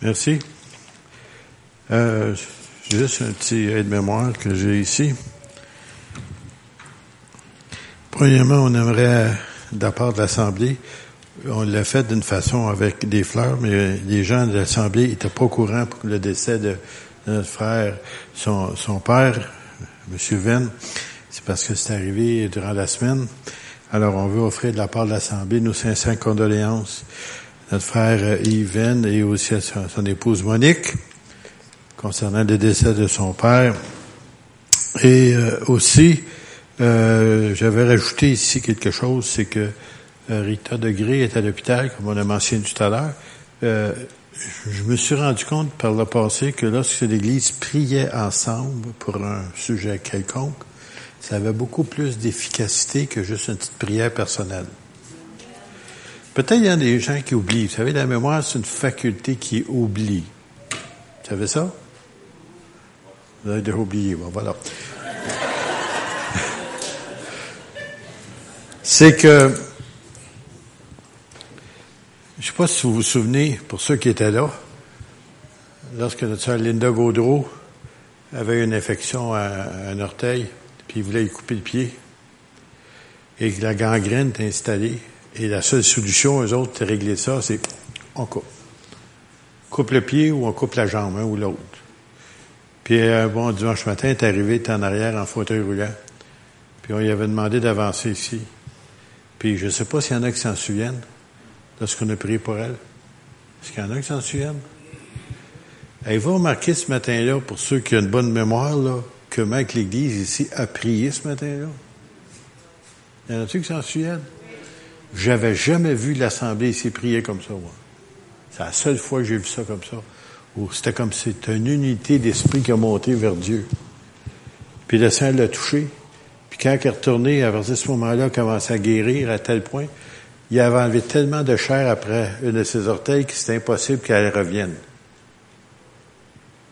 Merci. Euh, juste un petit aide-mémoire que j'ai ici. Premièrement, on aimerait, de la part de l'Assemblée, on l'a fait d'une façon avec des fleurs, mais les gens de l'Assemblée étaient pas au courant pour le décès de notre frère, son, son père, M. Venn. C'est parce que c'est arrivé durant la semaine. Alors, on veut offrir de la part de l'Assemblée nos sincères condoléances notre frère euh, Yves et aussi à son, épouse Monique concernant le décès de son père. Et euh, aussi, euh, j'avais rajouté ici quelque chose, c'est que Rita Degré est à l'hôpital, comme on a mentionné tout à l'heure. je me suis rendu compte par le passé que lorsque l'Église priait ensemble pour un sujet quelconque, ça avait beaucoup plus d'efficacité que juste une petite prière personnelle. Peut-être il y a des gens qui oublient. Vous savez, la mémoire, c'est une faculté qui oublie. Vous savez ça? Vous avez déjà oublié. Bon, voilà. c'est que, je ne sais pas si vous vous souvenez, pour ceux qui étaient là, lorsque notre sœur Linda Gaudreau avait une infection à, un orteil, puis il voulait y couper le pied, et que la gangrène était installée, et la seule solution, eux autres, de régler ça, c'est on coupe. Coupe le pied ou on coupe la jambe, un ou l'autre. Puis un euh, bon dimanche matin, est arrivé, est en arrière en fauteuil roulant. Puis on lui avait demandé d'avancer ici. Puis je ne sais pas s'il y en a qui s'en souviennent lorsqu'on a prié pour elle. Est-ce qu'il y en a qui s'en souviennent? Avez-vous remarqué ce matin-là, pour ceux qui ont une bonne mémoire, là, même l'Église ici a prié ce matin-là? Y en a-t-il qui s'en souviennent? J'avais jamais vu l'Assemblée ici prier comme ça, moi. C'est la seule fois que j'ai vu ça comme ça. Où c'était comme si c'était une unité d'esprit qui a monté vers Dieu. Puis le Seigneur l'a touché. Puis quand il est retourné, à partir de ce moment-là, il a commencé à guérir à tel point, il avait enlevé tellement de chair après une de ses orteils que c'était impossible qu'elle revienne.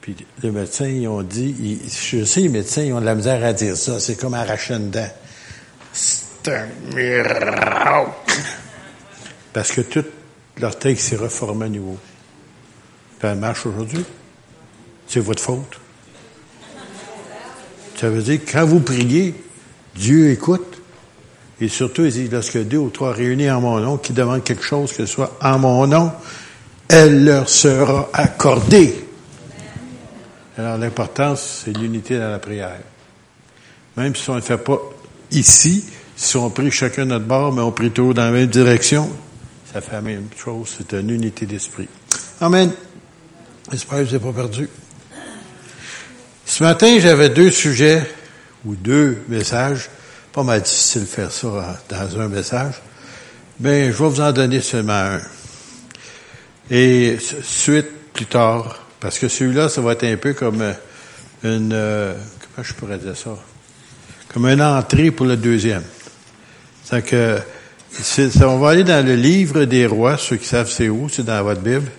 Puis les médecins, ils ont dit, je sais, les médecins, ils ont de la misère à dire ça, c'est comme arracher une dent un miracle. Parce que toute leur s'est reformé à nouveau. Puis elle marche aujourd'hui. C'est votre faute. Ça veut dire que quand vous priez, Dieu écoute. Et surtout, il dit, lorsque deux ou trois réunis en mon nom, qui demandent quelque chose que ce soit en mon nom, elle leur sera accordée. Alors l'importance, c'est l'unité dans la prière. Même si on ne le fait pas ici, si on prie chacun notre bord, mais on prie tous dans la même direction, ça fait la même chose. C'est une unité d'esprit. Amen. J'espère que je n'ai pas perdu. Ce matin, j'avais deux sujets ou deux messages. Pas mal difficile de faire ça dans un message. Mais je vais vous en donner seulement un. Et suite plus tard, parce que celui-là, ça va être un peu comme une, euh, comment je pourrais dire ça? Comme une entrée pour le deuxième. C'est que, on va aller dans le livre des rois, ceux qui savent c'est où, c'est dans votre Bible.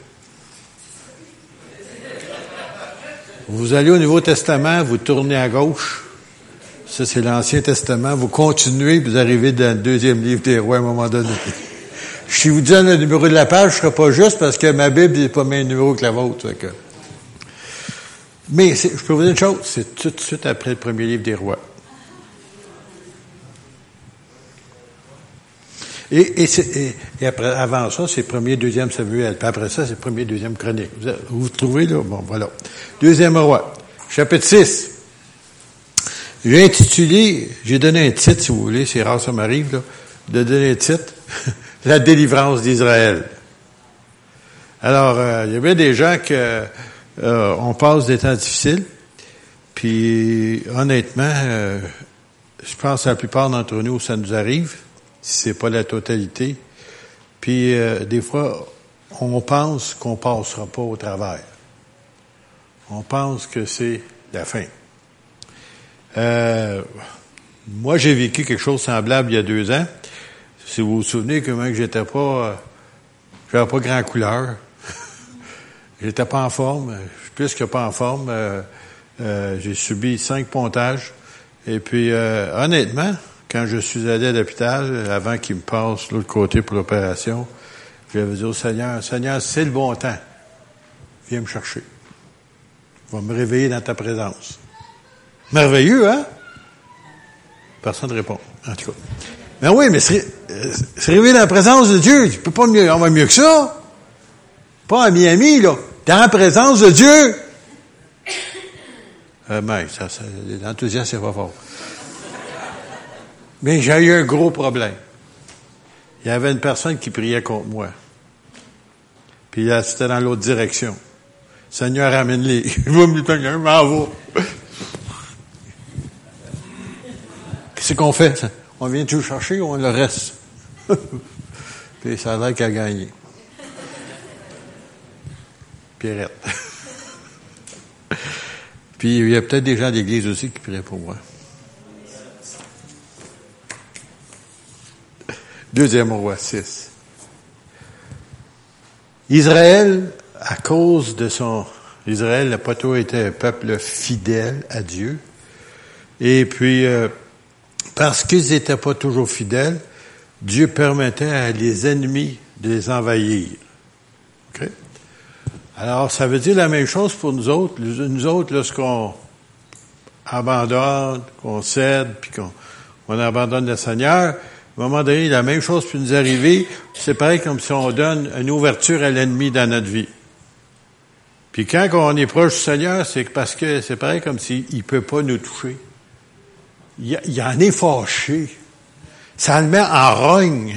Vous allez au Nouveau Testament, vous tournez à gauche. Ça, c'est l'Ancien Testament. Vous continuez, vous arrivez dans le deuxième livre des rois à un moment donné. Si vous donne le numéro de la page, ce sera pas juste parce que ma Bible n'est pas le même numéro que la vôtre. Mais je peux vous dire une chose, c'est tout de suite après le premier livre des rois. Et, et, et, après, avant ça, c'est premier, deuxième Samuel. Puis après ça, c'est premier, deuxième chronique. Vous, vous, trouvez là? Bon, voilà. Deuxième roi. Chapitre 6. J'ai intitulé, j'ai donné un titre, si vous voulez, c'est rare ça m'arrive, là, de donner un titre. La délivrance d'Israël. Alors, euh, il y avait des gens que euh, on passe des temps difficiles. Puis, honnêtement, euh, je pense que la plupart d'entre nous, ça nous arrive c'est pas la totalité. Puis euh, des fois, on pense qu'on passera pas au travers. On pense que c'est la fin. Euh, moi, j'ai vécu quelque chose de semblable il y a deux ans. Si vous vous souvenez que moi, j'étais pas, j'avais pas grand couleur. j'étais pas en forme. Plus que pas en forme. Euh, j'ai subi cinq pontages. Et puis, honnêtement, quand je suis allé à l'hôpital, avant qu'il me passe l'autre côté pour l'opération, j'avais dit au Seigneur, Seigneur, c'est le bon temps. viens me chercher. Va me réveiller dans ta présence. Merveilleux, hein? Personne ne répond, en tout cas. Mais oui, mais c'est réveiller dans la présence de Dieu. Tu peux pas mieux, on va mieux que ça. Pas à Miami, là. Dans la présence de Dieu. Euh, mais ça, ça l'enthousiasme, c'est pas fort. Mais j'ai eu un gros problème. Il y avait une personne qui priait contre moi. Puis là, c'était dans l'autre direction. Seigneur, amène-les. Il va me m'en va. Qu'est-ce qu'on fait? On vient tout chercher ou on le reste? Puis ça a l'air qu'à gagner. Pierrette. Puis il y a peut-être des gens d'église aussi qui prieraient pour moi. Deuxième roi 6. Israël, à cause de son... Israël n'a pas toujours été un peuple fidèle à Dieu. Et puis, euh, parce qu'ils n'étaient pas toujours fidèles, Dieu permettait à les ennemis de les envahir. Alors, ça veut dire la même chose pour nous autres. Nous autres, lorsqu'on abandonne, qu'on cède, puis qu'on abandonne le Seigneur, à un moment donné, la même chose peut nous arriver. C'est pareil comme si on donne une ouverture à l'ennemi dans notre vie. Puis quand on est proche du Seigneur, c'est parce que c'est pareil comme s'il ne peut pas nous toucher. Il, il en est fâché. Ça le met en rogne.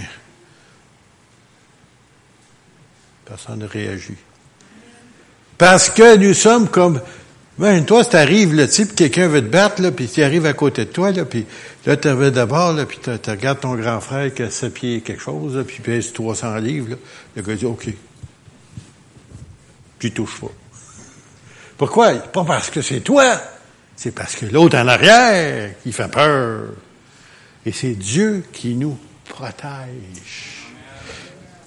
Personne ne réagit. Parce que nous sommes comme ben, toi, si t'arrives, le type, quelqu'un veut te battre, là, puis tu arrives à côté de toi, là, puis là, tu arrives d'abord, là, puis tu regardes ton grand frère qui a 7 pieds quelque chose, là, puis il pèse 300 livres, là. Le gars dit, OK. Tu touches pas. Pourquoi? Pas parce que c'est toi, c'est parce que l'autre en arrière, qui fait peur. Et c'est Dieu qui nous protège.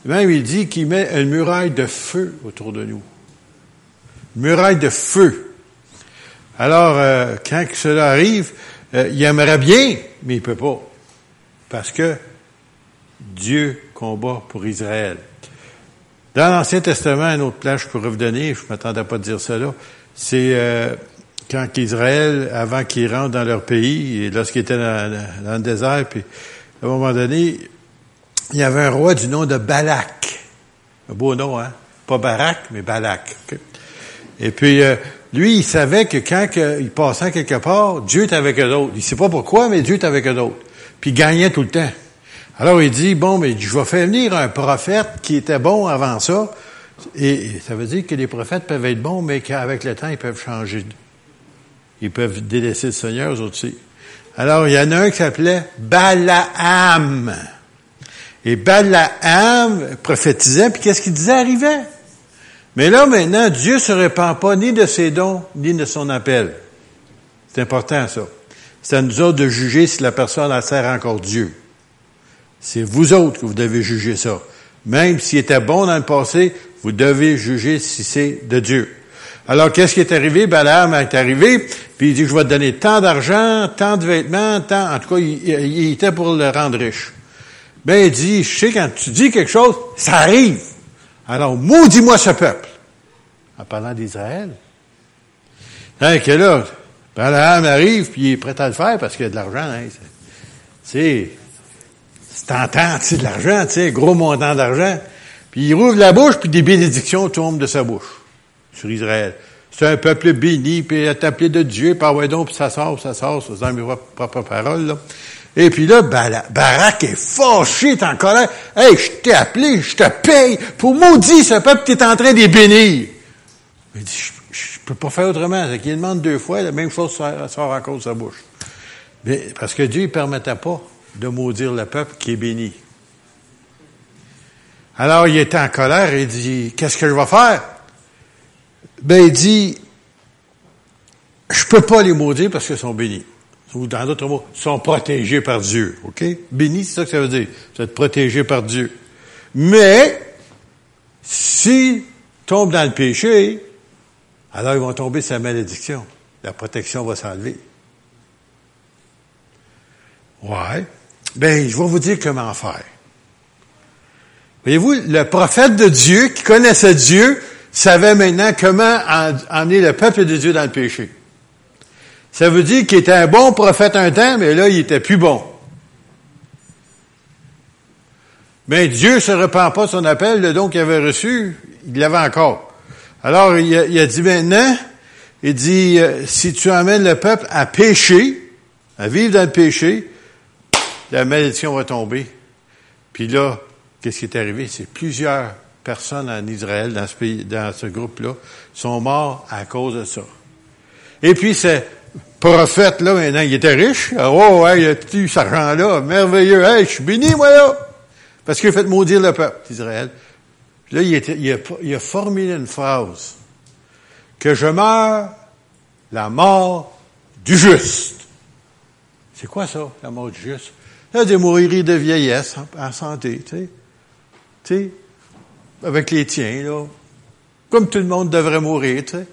Même il dit qu'il met une muraille de feu autour de nous. Une muraille de feu. Alors, euh, quand cela arrive, euh, il aimerait bien, mais il peut pas. Parce que Dieu combat pour Israël. Dans l'Ancien Testament, une autre place que je pourrais vous donner, je ne m'attendais pas à dire cela, c'est euh, quand Israël, avant qu'ils rentrent dans leur pays, lorsqu'ils étaient dans, le désert, puis à un moment donné, il y avait un roi du nom de Balak. Un beau nom, hein? Pas Barak, mais Balak. Et puis, lui, il savait que quand il passait quelque part, Dieu était avec eux autres. Il sait pas pourquoi, mais Dieu était avec eux autres. Puis il gagnait tout le temps. Alors il dit, bon, mais je vais faire venir un prophète qui était bon avant ça. Et ça veut dire que les prophètes peuvent être bons, mais qu'avec le temps, ils peuvent changer. Ils peuvent délaisser le Seigneur, aussi. Alors, il y en a un qui s'appelait Balaam. Et Balaam prophétisait, puis qu'est-ce qu'il disait? Arrivait? Mais là, maintenant, Dieu se répand pas ni de ses dons, ni de son appel. C'est important, ça. C'est à nous autres de juger si la personne a sert encore Dieu. C'est vous autres que vous devez juger ça. Même s'il était bon dans le passé, vous devez juger si c'est de Dieu. Alors, qu'est-ce qui est arrivé? Balaam est arrivé, puis il dit, je vais te donner tant d'argent, tant de vêtements, tant... En tout cas, il, il, était pour le rendre riche. Ben, il dit, je sais, quand tu dis quelque chose, ça arrive. Alors, maudis-moi ce peuple. En parlant d'Israël. Hein, que là, Balaam arrive, puis il est prêt à le faire parce qu'il y a de l'argent. Hein, c'est tentant, tu de l'argent, tu sais, gros montant d'argent. Puis il rouvre la bouche, puis des bénédictions tombent de sa bouche sur Israël. C'est un peuple béni, puis appelé de Dieu, par ouais donc, puis ça sort, ça sort, c'est dans mes propres paroles, là. Et puis là, Barak est fâché, est en colère. Hey, je t'ai appelé, je te paye pour maudire ce peuple, tu es en train de bénir. Il dit, je, je peux pas faire autrement. Il demande deux fois, la même chose sort, à cause de sa bouche. Mais, parce que Dieu ne permettait pas de maudire le peuple qui est béni. Alors, il était en colère et il dit, qu'est-ce que je vais faire? Ben, il dit, je peux pas les maudire parce qu'ils sont bénis ou dans d'autres mots, sont protégés par Dieu. OK? Béni, c'est ça que ça veut dire. Vous êtes protégés par Dieu. Mais, s'ils tombent dans le péché, alors ils vont tomber sa malédiction. La protection va s'enlever. Ouais. Ben, je vais vous dire comment faire. Voyez-vous, le prophète de Dieu, qui connaissait Dieu, savait maintenant comment emmener le peuple de Dieu dans le péché. Ça veut dire qu'il était un bon prophète un temps, mais là, il était plus bon. Mais Dieu se repent pas son appel, le don qu'il avait reçu, il l'avait encore. Alors, il a, dit maintenant, il dit, euh, si tu amènes le peuple à pécher, à vivre dans le péché, la malédiction va tomber. Puis là, qu'est-ce qui est arrivé? C'est plusieurs personnes en Israël, dans ce pays, dans ce groupe-là, sont morts à cause de ça. Et puis, ce prophète-là, maintenant, il était riche. Oh, a tout cet argent-là, merveilleux. Hey, je suis béni, moi, là! Parce qu'il a fait maudire le peuple d'Israël. Là, il, a, il a formulé une phrase. Que je meurs la mort du juste. C'est quoi ça, la mort du juste? a des mourries de vieillesse, en, santé, tu sais. Tu sais, avec les tiens, là. Comme tout le monde devrait mourir, tu sais.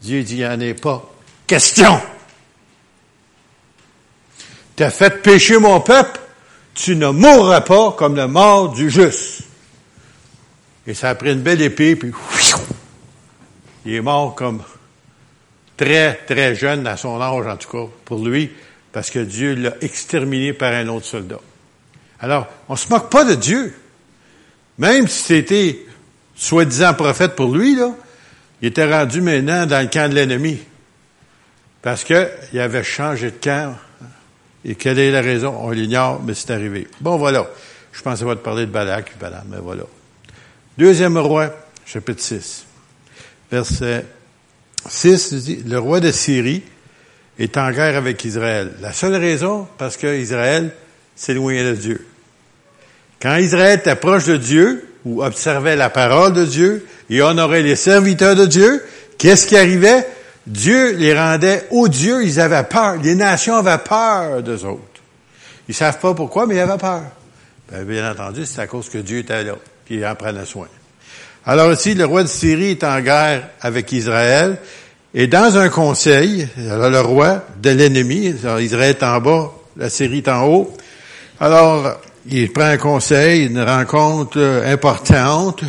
Dieu dit, il n'y en est pas question. Tu as fait pécher mon peuple, tu ne mourras pas comme la mort du juste. Et ça a pris une belle épée, puis il est mort comme très, très jeune à son âge, en tout cas, pour lui, parce que Dieu l'a exterminé par un autre soldat. Alors, on se moque pas de Dieu. Même si c'était soi-disant prophète pour lui, là, il était rendu maintenant dans le camp de l'ennemi. Parce qu'il avait changé de camp et quelle est la raison? On l'ignore, mais c'est arrivé. Bon, voilà. Je pensais pas te parler de Balak, Balaam, mais voilà. Deuxième roi, chapitre 6. Verset 6 dit, le roi de Syrie est en guerre avec Israël. La seule raison, parce que Israël s'éloignait de Dieu. Quand Israël était proche de Dieu, ou observait la parole de Dieu, et honorait les serviteurs de Dieu, qu'est-ce qui arrivait? Dieu les rendait odieux, ils avaient peur. Les nations avaient peur d'eux autres. Ils savent pas pourquoi, mais ils avaient peur. Ben, bien entendu, c'est à cause que Dieu était là, qu'il en prenait soin. Alors ici, le roi de Syrie est en guerre avec Israël, et dans un conseil, alors le roi de l'ennemi, Israël est en bas, la Syrie est en haut, alors il prend un conseil, une rencontre euh, importante,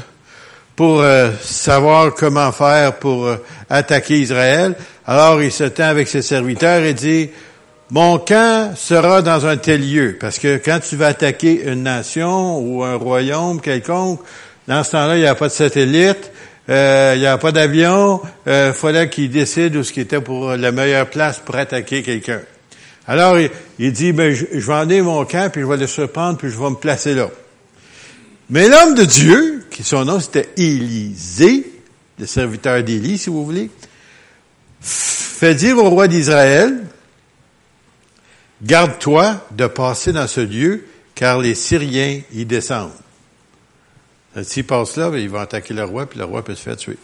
pour euh, savoir comment faire pour euh, attaquer Israël. Alors il se tend avec ses serviteurs et dit, mon camp sera dans un tel lieu, parce que quand tu vas attaquer une nation ou un royaume quelconque, dans ce temps-là, il n'y a pas de satellite, euh, il n'y a pas d'avion, il fallait qu'il décide où ce qui était pour la meilleure place pour attaquer quelqu'un. Alors, il, dit, ben, je, je, vais emmener mon camp, puis je vais le surprendre, puis je vais me placer là. Mais l'homme de Dieu, qui son nom c'était Élisée, le serviteur d'Élie, si vous voulez, fait dire au roi d'Israël, garde-toi de passer dans ce lieu, car les Syriens y descendent. S'il passe là, ben, ils vont attaquer le roi, puis le roi peut se faire tuer.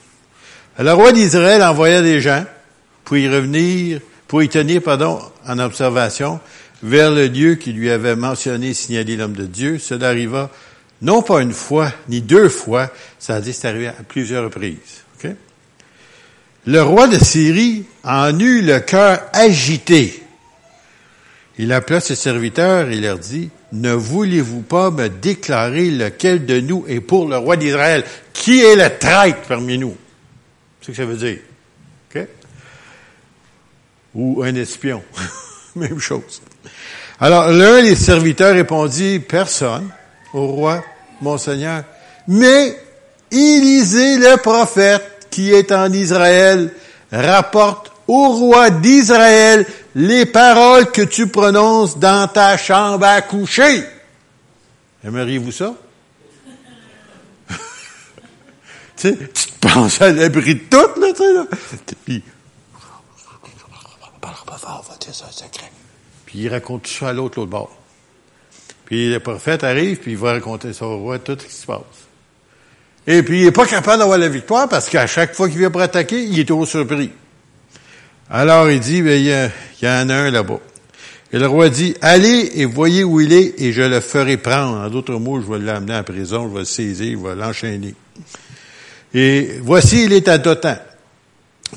le roi d'Israël envoya des gens pour y revenir, pour y tenir, pardon, en observation, vers le lieu qui lui avait mentionné, signalé l'homme de Dieu. Cela arriva non pas une fois, ni deux fois, ça a dit c'est arrivé à plusieurs reprises. Le roi de Syrie en eut le cœur agité. Il appela ses serviteurs et leur dit, ne voulez-vous pas me déclarer lequel de nous est pour le roi d'Israël? Qui est le traître parmi nous? C'est ce que ça veut dire. Ou un espion. Même chose. Alors, l'un des serviteurs répondit, personne au roi, mon Seigneur, mais Élisée le prophète qui est en Israël rapporte au roi d'Israël les paroles que tu prononces dans ta chambre à coucher. Aimeriez-vous ça? tu, sais, tu te penses à l'abri de tout, là, tu sais, là. Puis, parle pas fort, va dire ça secret. Puis il raconte tout ça à l'autre, l'autre bord. Puis le prophète arrive, puis il va raconter ça au roi, tout ce qui se passe. Et puis il n'est pas capable d'avoir la victoire parce qu'à chaque fois qu'il vient pour attaquer, il est trop surpris. Alors il dit, ben, il, y, en a un là-bas. Et le roi dit, allez et voyez où il est et je le ferai prendre. En d'autres mots, je vais l'amener en prison, je vais le saisir, je vais l'enchaîner. Et voici, il est à Dotan,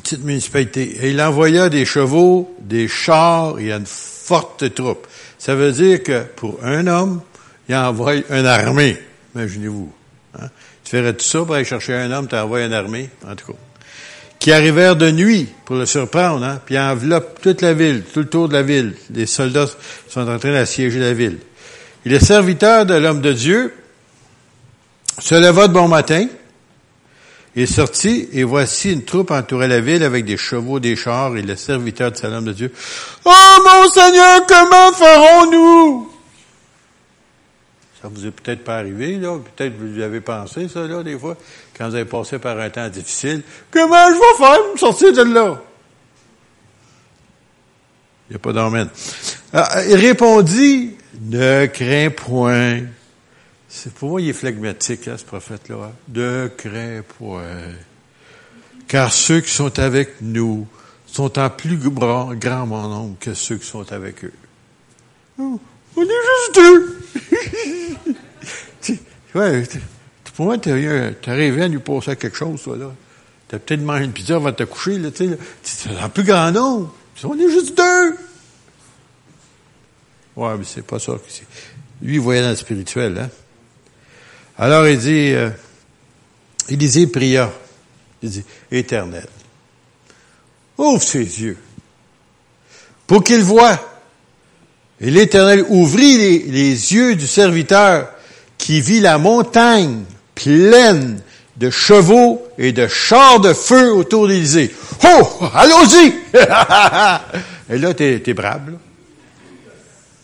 petite municipalité. Et il envoya des chevaux, des chars et une forte troupe. Ça veut dire que pour un homme, il envoie une armée. Imaginez-vous. Hein? Tu ferais tout ça pour aller chercher un homme, t'envoies une armée, en tout cas. Qui arrivèrent de nuit pour le surprendre, hein, puis enveloppent toute la ville, tout le tour de la ville. Les soldats sont en train d'assiéger la ville. Et le serviteur de l'homme de Dieu se leva de bon matin, il sortit, et voici une troupe entourait la ville avec des chevaux, des chars, et le serviteur de l'homme de Dieu. Oh mon Seigneur, comment ferons-nous? Ça vous est peut-être pas arrivé, là. Peut-être vous avez pensé, ça, là, des fois, quand vous avez passé par un temps difficile. Comment je vais faire pour me sortir de là? Il n'y a pas d'emmène. Ah, il répondit, ne crains point. C'est pour moi, il est phlegmatique, hein, ce prophète-là. Hein. Ne crains point. Car ceux qui sont avec nous sont en plus grand, grand nombre que ceux qui sont avec eux. On est juste deux. ouais, pour moi, t'es arrivé à nous passer quelque chose, toi, là. T'as peut-être mangé une pizza avant de te coucher, là, tu sais. C'est en plus grand nombre. On est juste deux. Ouais, mais c'est pas ça. Lui, il voyait dans le spirituel, hein. Alors, il dit, euh, Élisée pria. Il dit, Éternel, ouvre ses yeux pour qu'il voie. Et l'Éternel ouvrit les, yeux du serviteur qui vit la montagne pleine de chevaux et de chars de feu autour d'Élysée. Oh! Allons-y! et là, t'es, brave, là.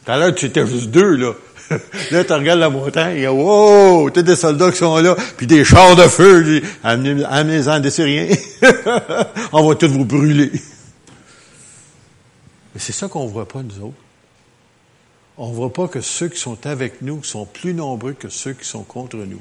Tout à tu étais juste deux, là. là, tu regardes la montagne, et wow! T'as des soldats qui sont là, puis des chars de feu, amenez-en des Syriens. On va tous vous brûler. Mais c'est ça qu'on voit pas, nous autres. On voit pas que ceux qui sont avec nous sont plus nombreux que ceux qui sont contre nous.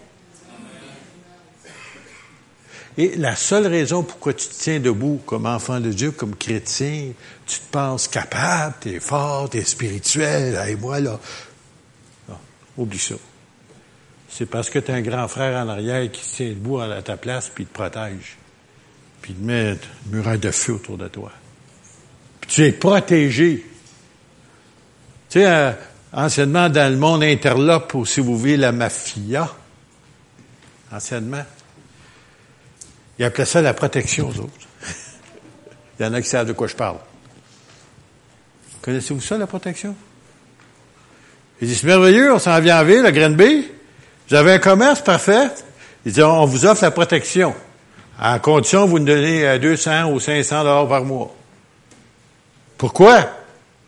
Et la seule raison pourquoi tu te tiens debout comme enfant de Dieu, comme chrétien, tu te penses capable, tu es fort, tu es spirituel, et moi là. Oublie ça. C'est parce que tu as un grand frère en arrière qui tient debout à ta place, puis te protège. Puis te met une muraille de feu autour de toi. Puis tu es protégé. Tu sais, euh, anciennement, dans le monde interlope, ou si vous voulez, la mafia, anciennement, il appelait ça la protection aux autres. Il y en a qui savent de quoi je parle. Connaissez-vous ça, la protection? Il dit, c'est merveilleux, on s'en vient en ville, à Grenby. Vous avez un commerce parfait. Il dit, on vous offre la protection. À condition vous nous donnez 200 euh, ou 500 dollars par mois. Pourquoi?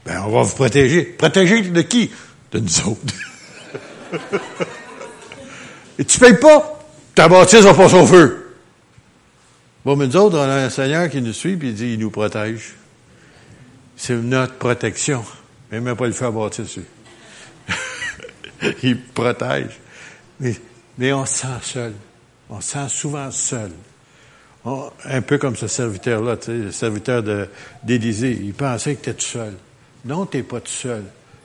Ben, on va vous protéger. Protéger de qui? De nous autres. Et tu payes pas. Ta bâtisse va passer au feu. Bon, mais nous autres, on a un Seigneur qui nous suit, puis il dit, il nous protège. C'est notre protection. Mais même pas le faire bâtir dessus. il protège. Mais, mais on se sent seul. On se sent souvent seul. un peu comme ce serviteur-là, le serviteur d'Élysée. Il pensait que tu tout seul. Non, tu n'es pas tout seul.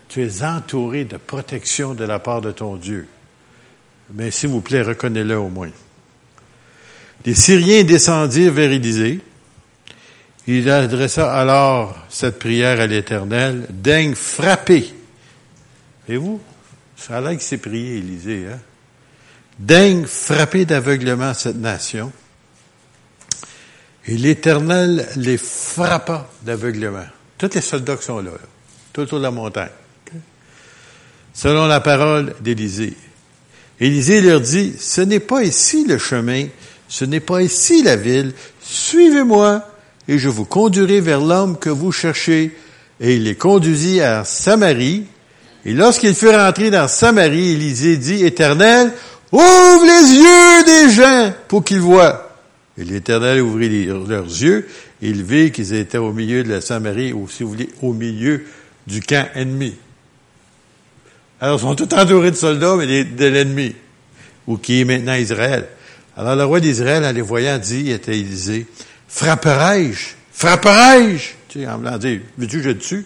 Tu es entouré de protection de la part de ton Dieu. Mais s'il vous plaît, reconnais-le au moins. Les Syriens descendirent vers Élysée. Il adressa alors cette prière à l'Éternel, daigne frapper. Et vous? Ça a l'air qu'il s'est prié, Élysée, hein? Daigne frapper d'aveuglement cette nation. Et l'Éternel les frappa d'aveuglement. Tous les soldats qui sont là, tout autour de la montagne. Selon la parole d'Élysée. Élisée leur dit, ce n'est pas ici le chemin ce n'est pas ici la ville. Suivez-moi et je vous conduirai vers l'homme que vous cherchez. Et il les conduisit à Samarie. Et lorsqu'ils furent entrés dans Samarie, Élisée dit, Éternel, ouvre les yeux des gens pour qu'ils voient. Et l'Éternel ouvrit leurs yeux et il vit qu'ils étaient au milieu de la Samarie, ou si vous voulez, au milieu du camp ennemi. Alors, ils sont tous entourés de soldats, mais de l'ennemi, ou qui est maintenant Israël. Alors le roi d'Israël, en les voyant, dit, à Élisée, frapperai-je? Frapperai-je? Tu sais, en voulant dire, veux-tu que je te tue?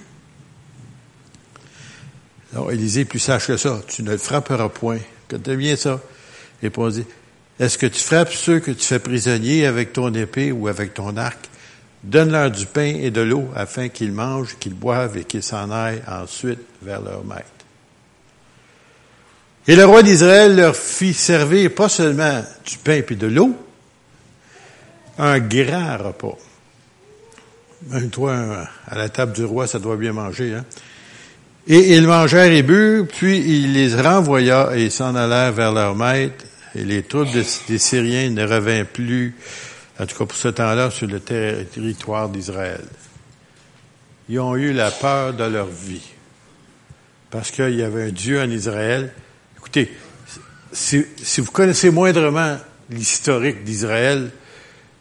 Alors Élisée, plus sage que ça, tu ne le frapperas point. Que devient ça? Il répondit, est-ce que tu frappes ceux que tu fais prisonniers avec ton épée ou avec ton arc? Donne-leur du pain et de l'eau afin qu'ils mangent, qu'ils boivent et qu'ils s'en aillent ensuite vers leur maître. Et le roi d'Israël leur fit servir pas seulement du pain et de l'eau, un grand repas. Même toi, à la table du roi, ça doit bien manger. Hein? Et ils mangèrent et burent, puis il les renvoya et s'en allèrent vers leur maître. Et les troupes des Syriens ne revinrent plus, en tout cas pour ce temps-là, sur le territoire d'Israël. Ils ont eu la peur de leur vie. Parce qu'il y avait un Dieu en Israël. Écoutez, si, vous connaissez moindrement l'historique d'Israël,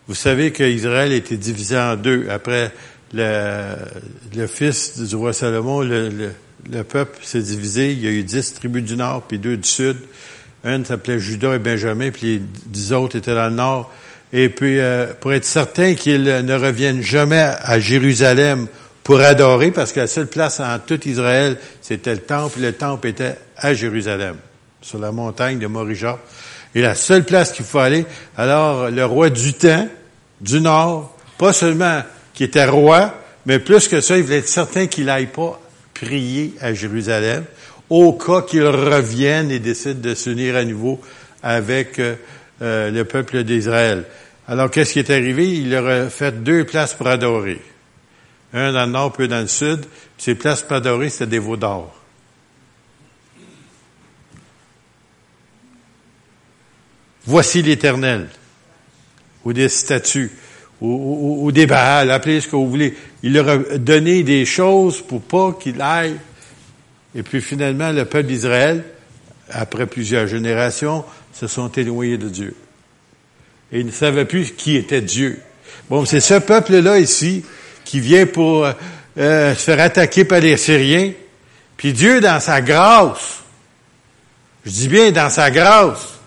vous savez qu'Israël été divisé en deux. Après le, fils du roi Salomon, le, peuple s'est divisé. Il y a eu dix tribus du nord, puis deux du sud. Une s'appelait Judas et Benjamin, puis les dix autres étaient dans le nord. Et puis, euh, pour être certain qu'ils ne reviennent jamais à Jérusalem pour adorer, parce que la seule place en tout Israël, c'était le temple. Le temple était à Jérusalem, sur la montagne de Morija. Et la seule place qu'il faut aller, alors le roi du temps, du Nord, pas seulement qui était roi, mais plus que ça, il voulait être certain qu'il n'aille pas prier à Jérusalem, au cas qu'il revienne et décide de s'unir à nouveau avec euh, euh, le peuple d'Israël. Alors, qu'est-ce qui est arrivé? Il leur a fait deux places pour adorer. Un dans le nord, puis dans le sud. ces places pour adorer, c'était des veaux d'or. Voici l'Éternel ou des statues, ou, des Baals, appelez ce que vous voulez. Il leur a donné des choses pour pas qu'il aille. Et puis finalement, le peuple d'Israël, après plusieurs générations, se sont éloignés de Dieu. Et ils ne savaient plus qui était Dieu. Bon, c'est ce peuple-là ici qui vient pour euh, se faire attaquer par les Syriens. Puis Dieu, dans sa grâce, je dis bien dans sa grâce,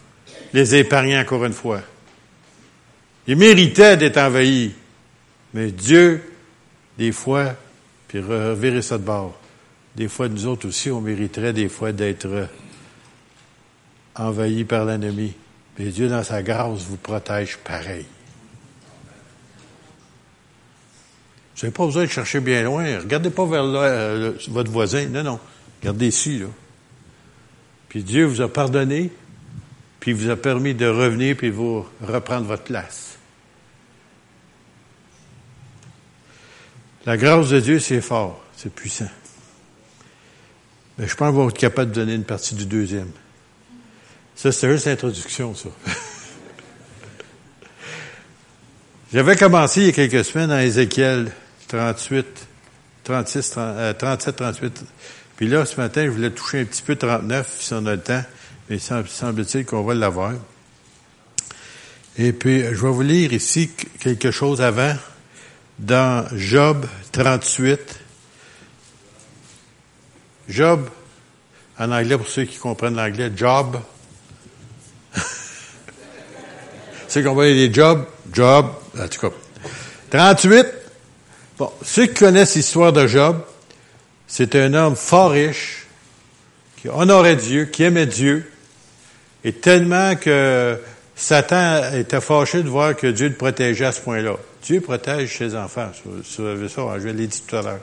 les épargne encore une fois. Il méritait d'être envahi. Mais Dieu, des fois, puis revirer ça de bord. Des fois, nous autres aussi, on mériterait des fois d'être envahis par l'ennemi. Mais Dieu, dans sa grâce, vous protège pareil. Vous n'avez pas besoin de chercher bien loin. Regardez pas vers euh, votre voisin. Non, non. Regardez ici, là. Puis Dieu vous a pardonné, puis vous a permis de revenir, puis vous reprendre votre place. La grâce de Dieu, c'est fort, c'est puissant. Mais je pense qu'on va être capable de donner une partie du deuxième. Ça, c'est juste l'introduction, ça. J'avais commencé il y a quelques semaines dans Ézéchiel 38, 36, 37, 38. Puis là, ce matin, je voulais toucher un petit peu 39, si on a le temps. Mais semble-t-il qu'on va l'avoir. Et puis, je vais vous lire ici quelque chose avant dans Job 38. Job, en anglais, pour ceux qui comprennent l'anglais, Job. ceux qui comprennent les jobs, Job, en tout cas. 38. Bon, ceux qui connaissent l'histoire de Job, c'est un homme fort riche, qui honorait Dieu, qui aimait Dieu, et tellement que Satan était fâché de voir que Dieu le protégeait à ce point-là. Dieu protège ses enfants. Vous savez ça, je l'ai dit tout à l'heure.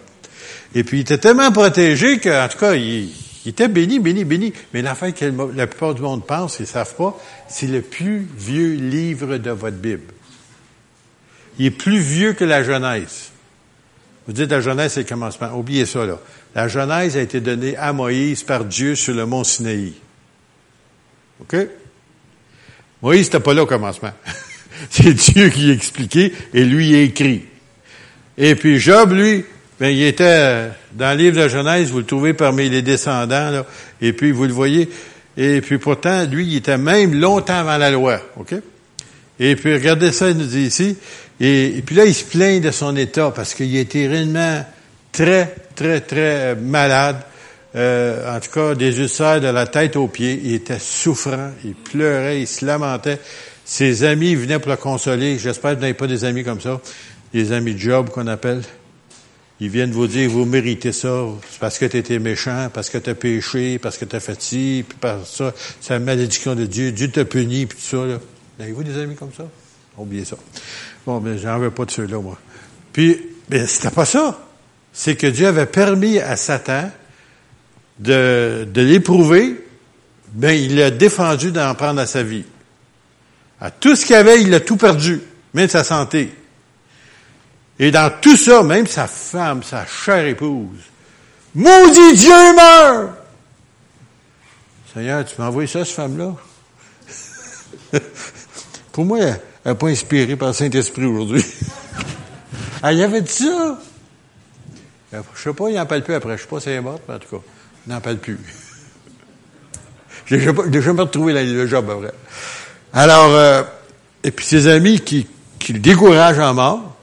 Et puis, il était tellement protégé qu'en tout cas, il, était béni, béni, béni. Mais l'affaire que la plupart du monde pense, ils ne savent pas, c'est le plus vieux livre de votre Bible. Il est plus vieux que la Genèse. Vous dites la Genèse, c'est le commencement. Oubliez ça, là. La Genèse a été donnée à Moïse par Dieu sur le mont Sinaï. OK? Moïse n'était pas là au commencement. C'est Dieu qui a expliqué et lui écrit. Et puis Job, lui, ben, il était euh, dans le livre de Genèse, vous le trouvez parmi les descendants, et puis vous le voyez. Et puis pourtant, lui, il était même longtemps avant la loi. OK? Et puis regardez ça, il nous dit ici. Et, puis là, il se plaint de son état parce qu'il était réellement très, très, très malade. Euh, en tout cas, des ulcères de la tête aux pieds. Il était souffrant, il pleurait, il se lamentait. Ses amis venaient pour le consoler. J'espère que vous n'avez pas des amis comme ça. Des amis de job qu'on appelle. Ils viennent vous dire, vous méritez ça, parce que tu étais méchant, parce que tu as péché, parce que tu as fait ci, puis par ça, c'est la malédiction de Dieu, Dieu t'a puni, puis tout ça. Là. Avez-vous des amis comme ça? Oubliez ça. Bon, mais j'en veux pas de ceux-là, moi. Puis, ben, c'était pas ça. C'est que Dieu avait permis à Satan de, de l'éprouver, ben, il l'a défendu d'en prendre à sa vie. À tout ce qu'il avait, il a tout perdu, même sa santé. Et dans tout ça, même sa femme, sa chère épouse, maudit Dieu meurt! Seigneur, tu m'as envoyé ça, cette femme-là? Pour moi, elle n'est pas inspirée par le Saint-Esprit aujourd'hui. ah, il avait dit ça? Je sais pas, il n'en parle plus après. Je sais pas si elle est morte, mais en tout cas, n'en parle plus. J'ai n'ai jamais retrouvé le job, après. Alors, euh, et puis ses amis qui, qui le découragent en mort.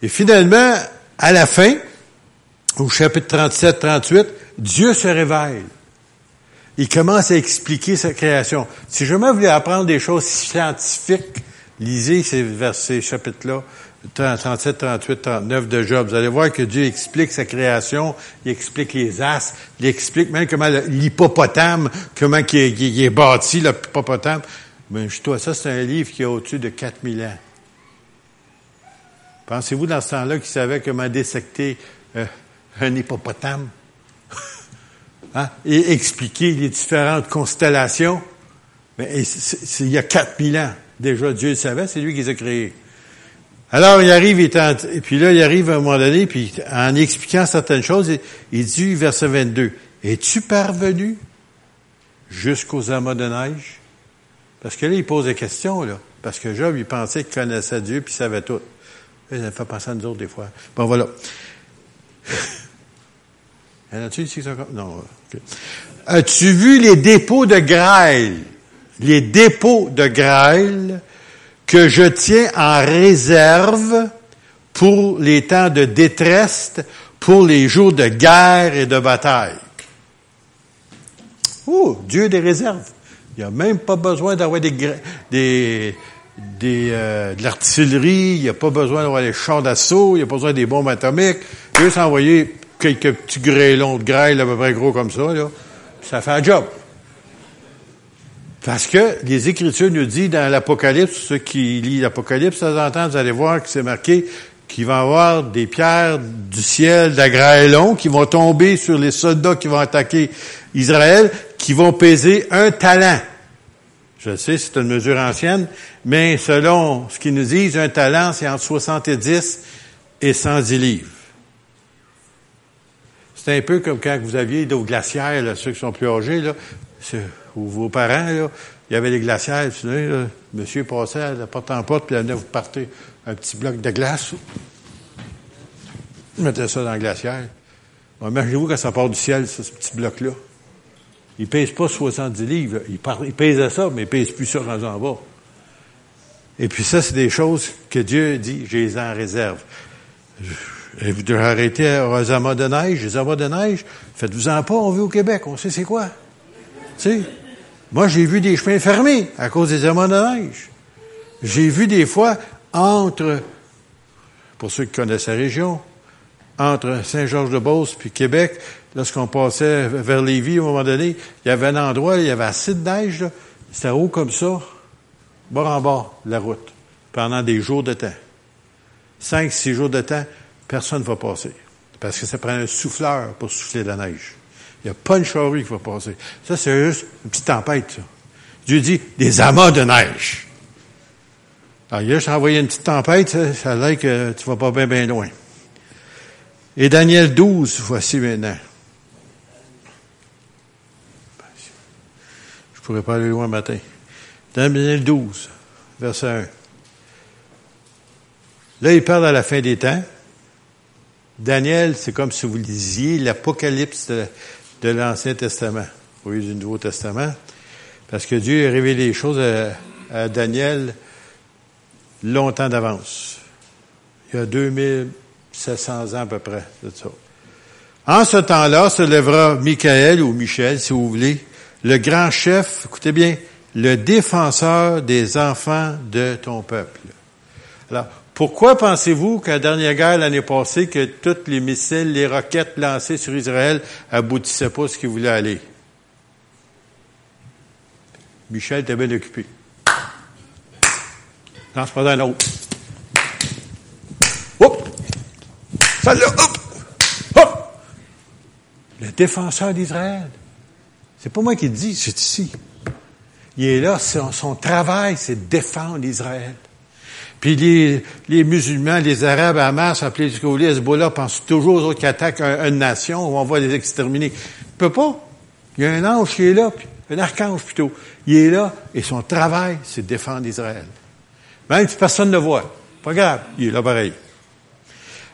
Et finalement, à la fin, au chapitre 37-38, Dieu se révèle. Il commence à expliquer sa création. Si jamais vous voulez apprendre des choses scientifiques, lisez ces versets, chapitres-là, 37, 38, 39 de Job. Vous allez voir que Dieu explique sa création, il explique les as, il explique même comment l'hippopotame, comment il est, bâti, l'hippopotame. Mais je toi, ça, c'est un livre qui a au-dessus de 4000 ans. Pensez-vous dans ce temps-là qu'il savait comment dissecter euh, un hippopotame? hein? Et expliquer les différentes constellations? Mais il y a 4000 ans. Déjà, Dieu le savait, c'est lui qui les a créés. Alors, il arrive, et puis là, il arrive à un moment donné, puis en expliquant certaines choses, il, dit, verset 22, Es-tu parvenu jusqu'aux amas de neige? Parce que là, il pose des questions, là. Parce que Job, il pensait qu'il connaissait Dieu, puis il savait tout. Ça me fait penser à nous autres, des fois. Bon, voilà. As-tu ici, ça? Non. As-tu vu les dépôts de grêle? Les dépôts de grêle que je tiens en réserve pour les temps de détresse, pour les jours de guerre et de bataille. Oh, Dieu des réserves. Il n'y a même pas besoin d'avoir des, des, des euh, de l'artillerie, il n'y a pas besoin d'avoir des champs d'assaut, il n'y a pas besoin des bombes atomiques. Juste envoyer quelques petits grêlons de grêle à peu près gros comme ça, là, ça fait un job. Parce que les Écritures nous disent dans l'Apocalypse, ceux qui lisent l'Apocalypse, de temps en temps, vous allez voir que c'est marqué qu'il va y avoir des pierres du ciel d'Agraélon qui vont tomber sur les soldats qui vont attaquer Israël, qui vont peser un talent. Je sais, c'est une mesure ancienne, mais selon ce qu'ils nous disent, un talent, c'est entre 70 et 110 livres. C'est un peu comme quand vous aviez d'eau glaciaire, là, ceux qui sont plus âgés, là, ou vos parents, là, il y avait les glacières, tu sais, là, monsieur passait la porte en porte, puis il venait vous partir un petit bloc de glace. Vous mettez ça dans la glacière. Imaginez-vous quand ça part du ciel, ce petit bloc-là. Il pèse pas 70 livres. Il, il pèse ça, mais il pèse plus ça quand en bas. Et puis ça, c'est des choses que Dieu dit, j'ai les en réserve. Et vous devez arrêter aux amas de neige. Les amas de neige, faites-vous-en pas, on vit au Québec, on sait c'est quoi. Tu sais, moi, j'ai vu des chemins fermés à cause des amas de neige. J'ai vu des fois entre, pour ceux qui connaissent la région, entre Saint-Georges-de-Beauce puis Québec, lorsqu'on passait vers Lévis, à un moment donné, il y avait un endroit, il y avait assez de neige, c'était haut comme ça, bord en bord, la route, pendant des jours de temps. Cinq, six jours de temps, personne ne va passer. Parce que ça prend un souffleur pour souffler de la neige. Il n'y a pas une charrue qui va passer. Ça, c'est juste une petite tempête, ça. Dieu dit des amas de neige. Alors, il a juste envoyé une petite tempête, ça, ça a que tu vas pas bien, bien loin. Et Daniel 12, voici maintenant. Je pourrais pas aller loin matin. Daniel 12, verset 1. Là, il parle à la fin des temps. Daniel, c'est comme si vous lisiez l'Apocalypse de, l'Ancien Testament au lieu du Nouveau Testament, parce que Dieu a révélé les choses à, Daniel longtemps d'avance. Il y a 2700 ans à peu près de ça. En ce temps-là se lèvera Michael ou Michel, si vous voulez, le grand chef, écoutez bien, le défenseur des enfants de ton peuple. Alors, pourquoi pensez-vous qu'à la dernière guerre l'année passée, que tous les missiles, les roquettes lancées sur Israël aboutissaient pas à ce qu'ils voulaient aller? Michel était bien occupé. Lance pas un autre. Hop! Ça là, hop! Hop! Le défenseur d'Israël. C'est pas moi qui le dis, c'est ici. Il est là, son, son travail, c'est défendre Israël. Puis les, les musulmans, les Arabes, Hamas, appelés du Gaulier, Hezbollah, pensent toujours aux autres qui attaquent une nation, où on va les exterminer. Il peut pas. Il y a un ange qui est là, un archange plutôt. Il est là, et son travail, c'est défendre Israël. Même si personne ne le voit. Pas grave, il est là pareil.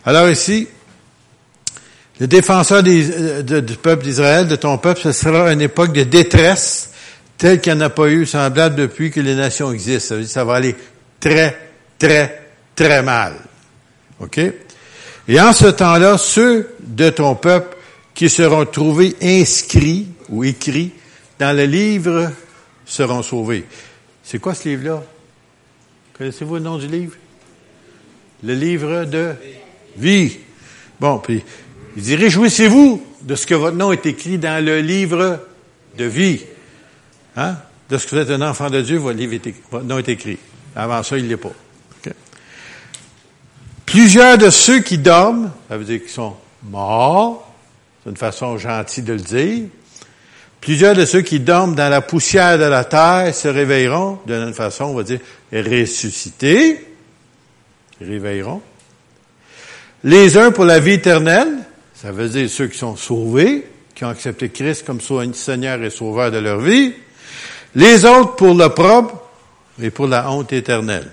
Alors ici, le défenseur des, du peuple d'Israël, de ton peuple, ce sera une époque de détresse telle qu'il n'y en a pas eu semblable depuis que les nations existent. Ça veut dire ça va aller très, très, très mal. OK? Et en ce temps-là, ceux de ton peuple qui seront trouvés inscrits ou écrits dans le livre seront sauvés. C'est quoi ce livre-là? Connaissez-vous le nom du livre? Le livre de vie. Bon, puis il dit, réjouissez-vous de ce que votre nom est écrit dans le livre de vie. Hein? De ce que vous êtes un enfant de Dieu, votre, livre est, votre nom est écrit. Avant ça, il ne l'est pas. Plusieurs de ceux qui dorment, ça veut dire qu'ils sont morts, c'est une façon gentille de le dire. Plusieurs de ceux qui dorment dans la poussière de la terre se réveilleront, d'une façon, on va dire, ressuscités, réveilleront. Les uns pour la vie éternelle, ça veut dire ceux qui sont sauvés, qui ont accepté Christ comme Seigneur et Sauveur de leur vie. Les autres pour le propre et pour la honte éternelle.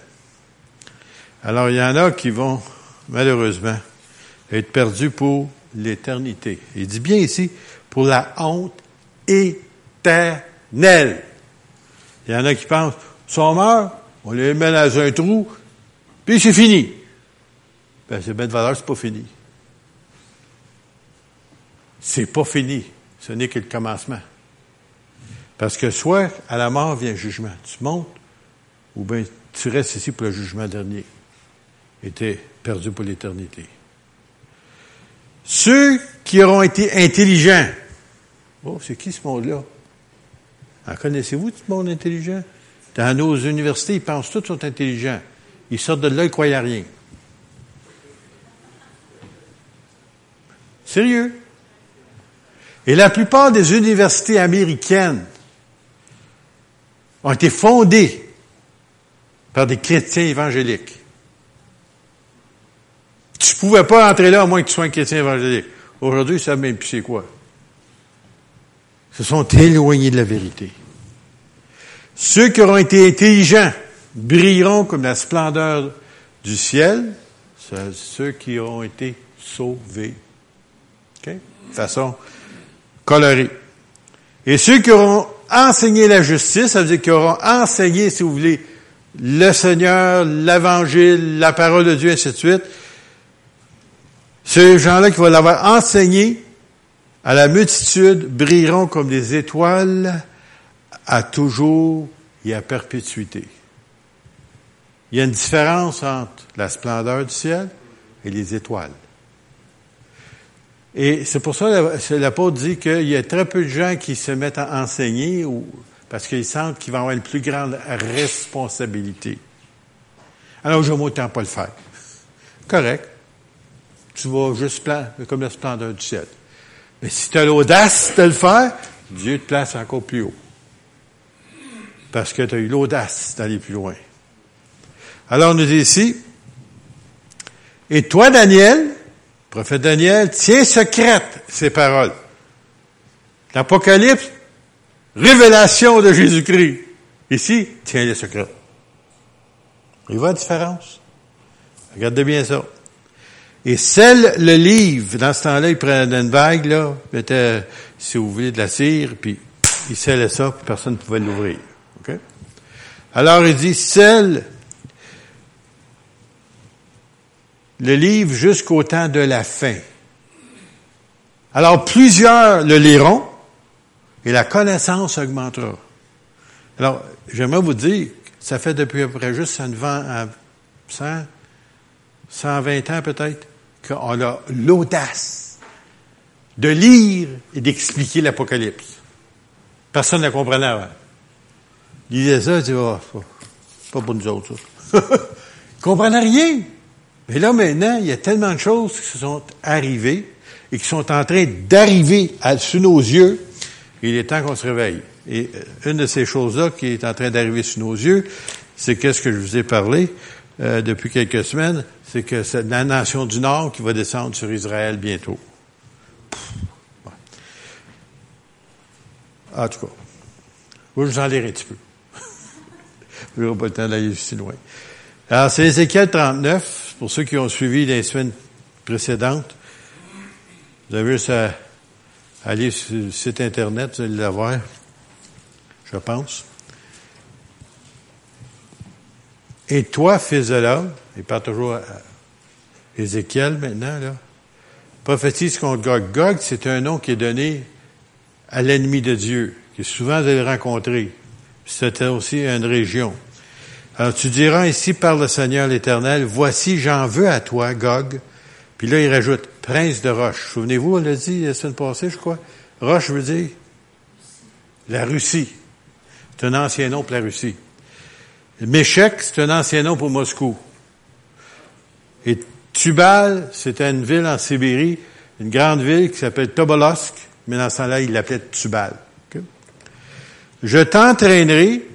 Alors il y en a qui vont, malheureusement, être perdus pour l'éternité. Il dit bien ici, pour la honte éternelle. Il y en a qui pensent, si on meurt, on les met dans un trou, puis c'est fini. Ben, c'est bien de valeur, c'est pas fini. C'est pas fini. Ce n'est que le commencement. Parce que soit à la mort vient le jugement. Tu montes, ou bien tu restes ici pour le jugement dernier. Et tu es perdu pour l'éternité. Ceux qui auront été intelligents. Oh, c'est qui ce monde-là? En connaissez-vous ce monde intelligent? Dans nos universités, ils pensent tous sont intelligents. Ils sortent de là, ils croient à rien. Sérieux? Et la plupart des universités américaines ont été fondées par des chrétiens évangéliques. Tu pouvais pas entrer là à moins que tu sois un chrétien évangélique. Aujourd'hui, ça même plus c'est quoi. Se sont éloignés de la vérité. Ceux qui auront été intelligents brilleront comme la splendeur du ciel. Ceux qui auront été sauvés. De façon colorée. Et ceux qui auront enseigné la justice, ça veut dire qu'ils auront enseigné, si vous voulez, le Seigneur, l'Évangile, la parole de Dieu, ainsi de suite. Ces gens-là qui vont l'avoir enseigné à la multitude brilleront comme des étoiles à toujours et à perpétuité. Il y a une différence entre la splendeur du ciel et les étoiles. Et c'est pour ça que l'apôtre dit qu'il y a très peu de gens qui se mettent à enseigner parce qu'ils sentent qu'ils vont avoir une plus grande responsabilité. Alors, je m'autant pas le faire. Correct. Tu vas juste comme la splendeur du ciel. Mais si tu as l'audace de le faire, Dieu te place encore plus haut. Parce que tu as eu l'audace d'aller plus loin. Alors, on nous dit ici, et toi, Daniel, prophète Daniel, tiens secrète ces paroles. L'Apocalypse, révélation de Jésus-Christ. Ici, tiens les secrets. Il voit la différence. Regardez bien ça. Et celle, le livre, dans ce temps-là, il prenait une vague, là, il mettait, si vous voulez, de la cire, puis il scellait ça, puis personne ne pouvait l'ouvrir. OK? Alors, il dit, celle le livre jusqu'au temps de la fin. Alors plusieurs le liront et la connaissance augmentera. Alors, j'aimerais vous dire, ça fait depuis à peu près juste 120, 100, 120 ans peut-être, qu'on a l'audace de lire et d'expliquer l'Apocalypse. Personne ne la comprenait avant. Il disait ça, il disait, oh, pas pour nous autres, ça. Ils comprenaient rien. Mais là, maintenant, il y a tellement de choses qui se sont arrivées et qui sont en train d'arriver sous nos yeux Il est temps qu'on se réveille. Et euh, une de ces choses-là qui est en train d'arriver sous nos yeux, c'est qu'est-ce que je vous ai parlé euh, depuis quelques semaines, c'est que c'est la nation du Nord qui va descendre sur Israël bientôt. En tout cas, je vous en lirai un petit peu. je n'aurai pas le temps d'aller si loin. Alors, c'est Ézéchiel 39, pour ceux qui ont suivi les semaines précédentes. Vous avez juste à aller sur le site Internet, vous allez l'avoir, je pense. Et toi, fils de l'homme, il parle toujours à Ézéchiel maintenant, là, prophétise contre Gog. Gog, c'est un nom qui est donné à l'ennemi de Dieu, que souvent vous allez rencontrer. C'était aussi une région. Alors tu diras ici par le Seigneur l'Éternel, voici j'en veux à toi, Gog. Puis là, il rajoute, prince de Roche. Souvenez-vous, on l'a dit la semaine passée, je crois. Roche veut dire la Russie. C'est un ancien nom pour la Russie. Méchec, c'est un ancien nom pour Moscou. Et Tubal, c'était une ville en Sibérie, une grande ville qui s'appelle Tobolsk, mais dans ce temps-là, il l'appelait Tubal. Je t'entraînerai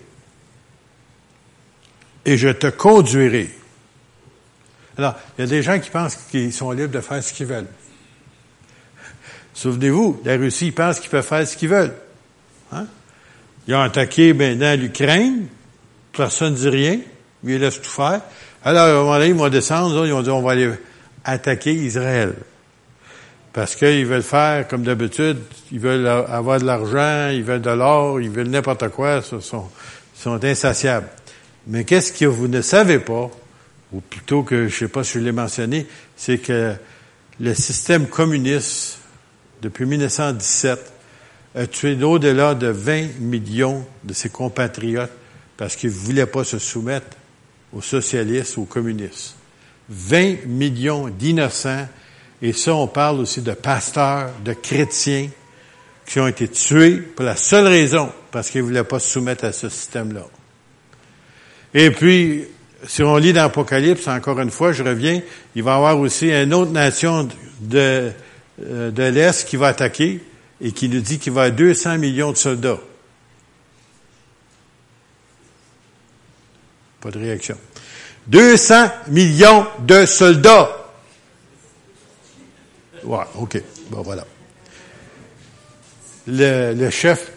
et je te conduirai. Alors, il y a des gens qui pensent qu'ils sont libres de faire ce qu'ils veulent. Souvenez-vous, la Russie pense qu'ils peuvent faire ce qu'ils veulent. Hein? Ils ont attaqué maintenant l'Ukraine, personne ne dit rien, mais ils laissent tout faire. Alors, à un moment donné, ils vont descendre, ils vont dire, on va aller attaquer Israël. Parce qu'ils veulent faire comme d'habitude, ils veulent avoir de l'argent, ils veulent de l'or, ils veulent n'importe quoi, ils sont, insatiables. Mais qu'est-ce que vous ne savez pas, ou plutôt que, je sais pas si je l'ai mentionné, c'est que le système communiste, depuis 1917, a tué au-delà de 20 millions de ses compatriotes parce qu'ils ne voulaient pas se soumettre aux socialistes, aux communistes. 20 millions d'innocents, et ça, on parle aussi de pasteurs, de chrétiens qui ont été tués pour la seule raison, parce qu'ils ne voulaient pas se soumettre à ce système-là. Et puis, si on lit dans l'Apocalypse, encore une fois, je reviens, il va y avoir aussi une autre nation de, euh, de l'Est qui va attaquer et qui nous dit qu'il va y avoir 200 millions de soldats. Pas de réaction. 200 millions de soldats. Ouais, OK. Bon, voilà. Le, chef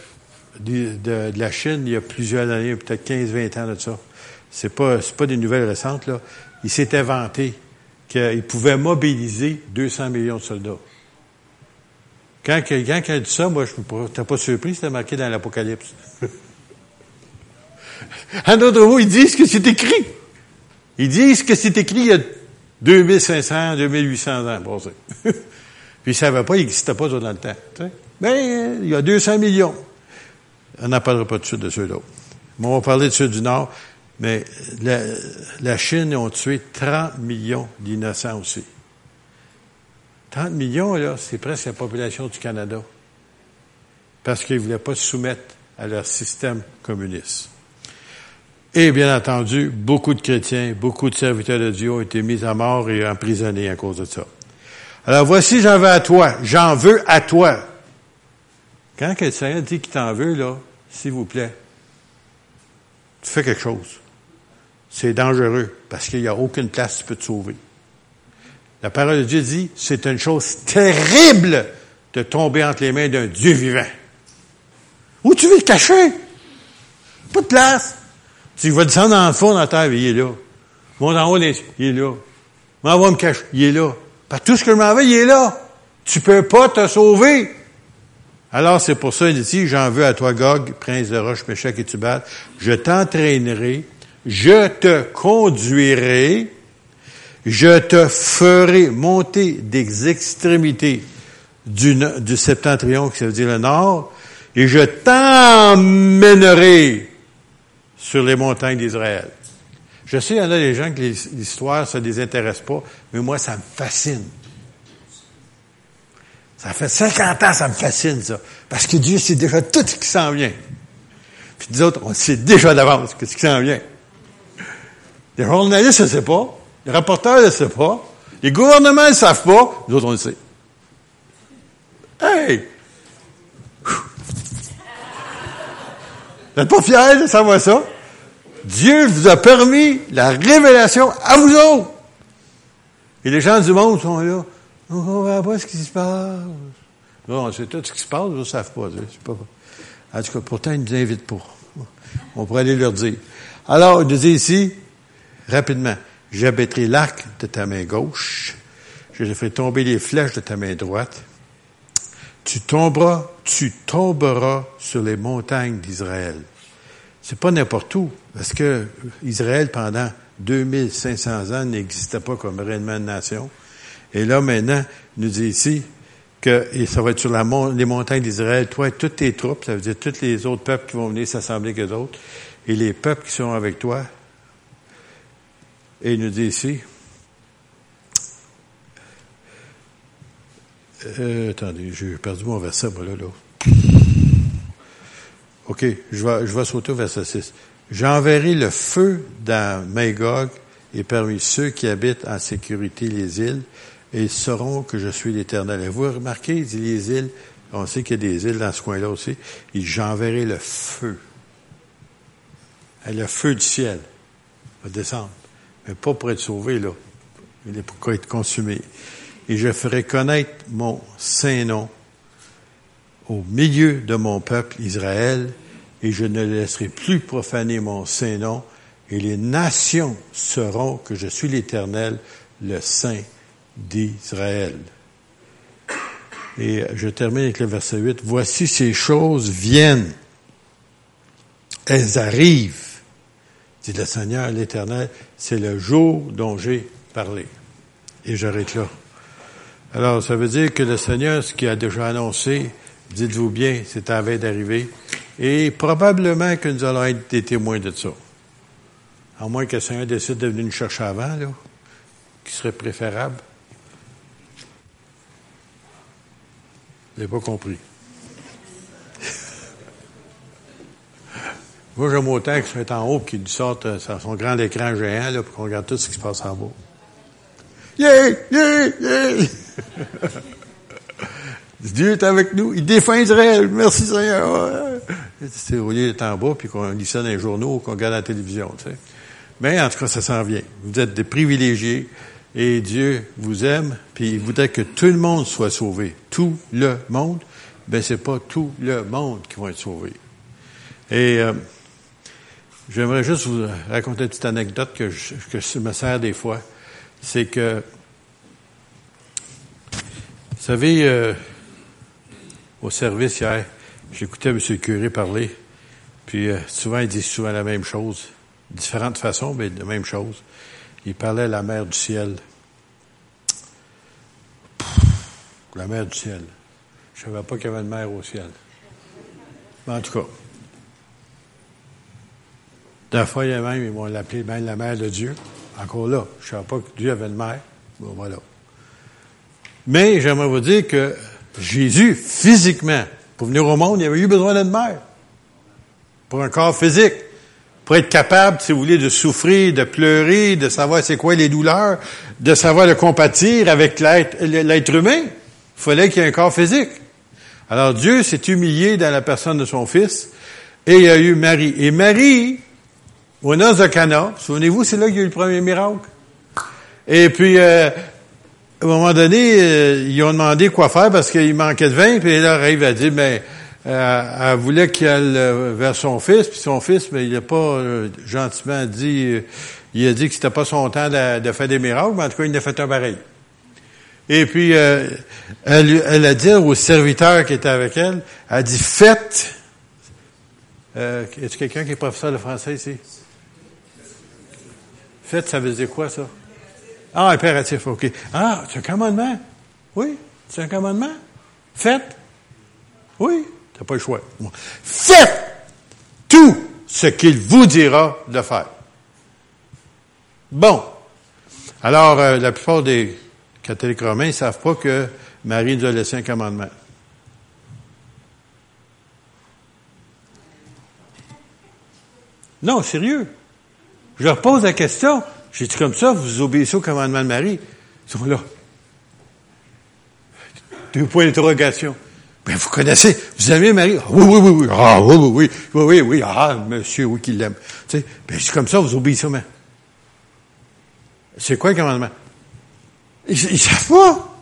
de, la Chine, il y a plusieurs années, peut-être 15-20 ans de ça, c'est pas, pas des nouvelles récentes, là. Il s'est inventé qu'il pouvait mobiliser 200 millions de soldats. Quand quelqu'un a dit ça, moi, je n'étais pas surpris, c'était marqué dans l'Apocalypse. en d'autres mots, ils disent que c'est écrit. Ils disent que c'est écrit il y a 2500, 2800 ans. Bon, Puis ils ne savaient pas, il n'existait pas dans le temps. Mais ben, il y a 200 millions. On n'en parlera pas de suite de ceux-là. on va parler de ceux du Nord. Mais la, Chine a tué 30 millions d'innocents aussi. 30 millions, là, c'est presque la population du Canada. Parce qu'ils ne voulaient pas se soumettre à leur système communiste. Et bien entendu, beaucoup de chrétiens, beaucoup de serviteurs de Dieu ont été mis à mort et emprisonnés à cause de ça. Alors voici, j'en veux à toi. J'en veux à toi. Quand quelqu'un dit qu'il t'en veut, là, s'il vous plaît, tu fais quelque chose c'est dangereux parce qu'il n'y a aucune place qui peut te sauver. La parole de Dieu dit, c'est une chose terrible de tomber entre les mains d'un Dieu vivant. Où tu veux te cacher? Pas de place. Tu vas descendre dans le fond de la terre, il est là. Monte en haut, il est là. Me cacher, il est là. Par tout ce que je m'en vais, il est là. Tu peux pas te sauver. Alors, c'est pour ça, il dit, j'en veux à toi, Gog, prince de Roche, Méchec et Tubal. Je t'entraînerai je te conduirai, je te ferai monter des extrémités du, du septentrion, qui veut dire le nord, et je t'emmènerai sur les montagnes d'Israël. Je sais, il y en a des gens que l'histoire, ça ne les intéresse pas, mais moi, ça me fascine. Ça fait 50 ans, ça me fascine, ça. Parce que Dieu sait déjà tout ce qui s'en vient. Puis nous autres, on sait déjà d'avance ce qui s'en vient. Les journalistes ne savent pas. Les rapporteurs ne le savent pas. Les gouvernements ne savent pas. Nous autres, on le sait. Hey! Vous n'êtes pas fiers de savoir ça? Dieu vous a permis la révélation à vous autres. Et les gens du monde sont là. On ne comprend pas ce qui se passe. Non, c'est tout ce qui se passe, ils ne savent pas. En tout cas, pourtant, ils nous invitent pas. On pourrait aller leur dire. Alors, il nous dit ici, rapidement, j'abattrai l'arc de ta main gauche, je ferai tomber les flèches de ta main droite. Tu tomberas, tu tomberas sur les montagnes d'Israël. C'est pas n'importe où, parce que Israël, pendant 2500 ans, n'existait pas comme réellement nation. Et là, maintenant, il nous dit ici que ça va être sur les montagnes d'Israël, toi et toutes tes troupes, ça veut dire tous les autres peuples qui vont venir s'assembler que d'autres, et les peuples qui sont avec toi. Et il nous dit ici, euh, attendez, j'ai perdu mon verset, moi, là, là. OK, je vais, je vais sauter au verset 6. J'enverrai le feu dans Magog et parmi ceux qui habitent en sécurité les îles, et ils sauront que je suis l'Éternel. Et vous remarquez, il dit les îles, on sait qu'il y a des îles dans ce coin-là aussi, il dit, j'enverrai le feu. Le feu du ciel va descendre. Mais pas pour être sauvé, là. Il est pour être consumé. Et je ferai connaître mon saint nom au milieu de mon peuple Israël, et je ne laisserai plus profaner mon saint nom, et les nations sauront que je suis l'Éternel, le Saint d'Israël. Et je termine avec le verset 8. Voici ces choses viennent. Elles arrivent, dit le Seigneur l'Éternel. C'est le jour dont j'ai parlé. Et j'arrête là. Alors, ça veut dire que le Seigneur, ce qu'il a déjà annoncé, dites-vous bien, c'est à veille d'arriver. Et probablement que nous allons être des témoins de ça. À moins que le Seigneur décide de venir nous chercher avant, là, qui serait préférable. Je n'ai pas compris. Moi, j'aime autant qu'il soit en haut qu'il sorte euh, son grand écran géant là, pour qu'on regarde tout ce qui se passe en bas. Yeah! Yeah! Yeah! Dieu est avec nous. Il défend Israël. Merci Seigneur. C'est au lieu d'être en bas puis qu'on lit ça dans les journaux ou qu'on regarde la télévision. Tu sais. Mais en tout cas, ça s'en vient. Vous êtes des privilégiés et Dieu vous aime, puis il voudrait que tout le monde soit sauvé. Tout le monde? Ben, c'est pas tout le monde qui va être sauvé. Et euh, j'aimerais juste vous raconter une petite anecdote que je, que je me sers des fois. C'est que, vous savez, euh, au service hier, j'écoutais M. le curé parler, puis euh, souvent il dit souvent la même chose, différentes façons, mais la même chose. Il parlait la mer du ciel. la mer du ciel. Je ne savais pas qu'il y avait une mer au ciel. Mais en tout cas, d'un fois, il même, ils vont l'appeler même la mer de Dieu. Encore là, je ne savais pas que Dieu avait une mer. Bon, voilà. Mais j'aimerais vous dire que Jésus, physiquement, pour venir au monde, il avait eu besoin d'une mère. Pour un corps physique pour être capable, si vous voulez, de souffrir, de pleurer, de savoir c'est quoi les douleurs, de savoir le compatir avec l'être humain, il fallait qu'il y ait un corps physique. Alors Dieu s'est humilié dans la personne de son Fils, et il y a eu Marie. Et Marie, au noces de Cana, souvenez-vous, c'est là qu'il y a eu le premier miracle. Et puis, euh, à un moment donné, euh, ils ont demandé quoi faire parce qu'il manquait de vin, puis là, arrive à dire, mais elle, voulait qu'il aille euh, vers son fils, puis son fils, mais il n'a pas euh, gentiment dit, euh, il a dit que c'était pas son temps de, faire des miracles, mais en tout cas, il a fait un pareil. Et puis, elle, elle, a dit au serviteur qui était avec elle, elle a dit, faites, euh, est-ce quelqu'un qui est professeur de français ici? Faites, ça veut dire quoi, ça? Ah, impératif, OK. Ah, c'est un commandement? Oui, c'est un commandement? Faites? Oui, T'as pas le choix. Faites tout ce qu'il vous dira de faire. Bon. Alors, euh, la plupart des catholiques romains ne savent pas que Marie nous a laissé un commandement. Non, sérieux. Je leur pose la question. J'ai dit comme ça, vous obéissez au commandement de Marie. Ils sont là. Deux points d'interrogation. Ben, vous connaissez, vous aimez Marie? Ah, oui, oui, oui, oui. Ah, oui, oui, oui, oui, oui, oui. Ah, monsieur, oui, qu'il l'aime. Tu sais, ben, c'est comme ça, vous obéissez au C'est quoi le commandement? Ils, ils savent pas.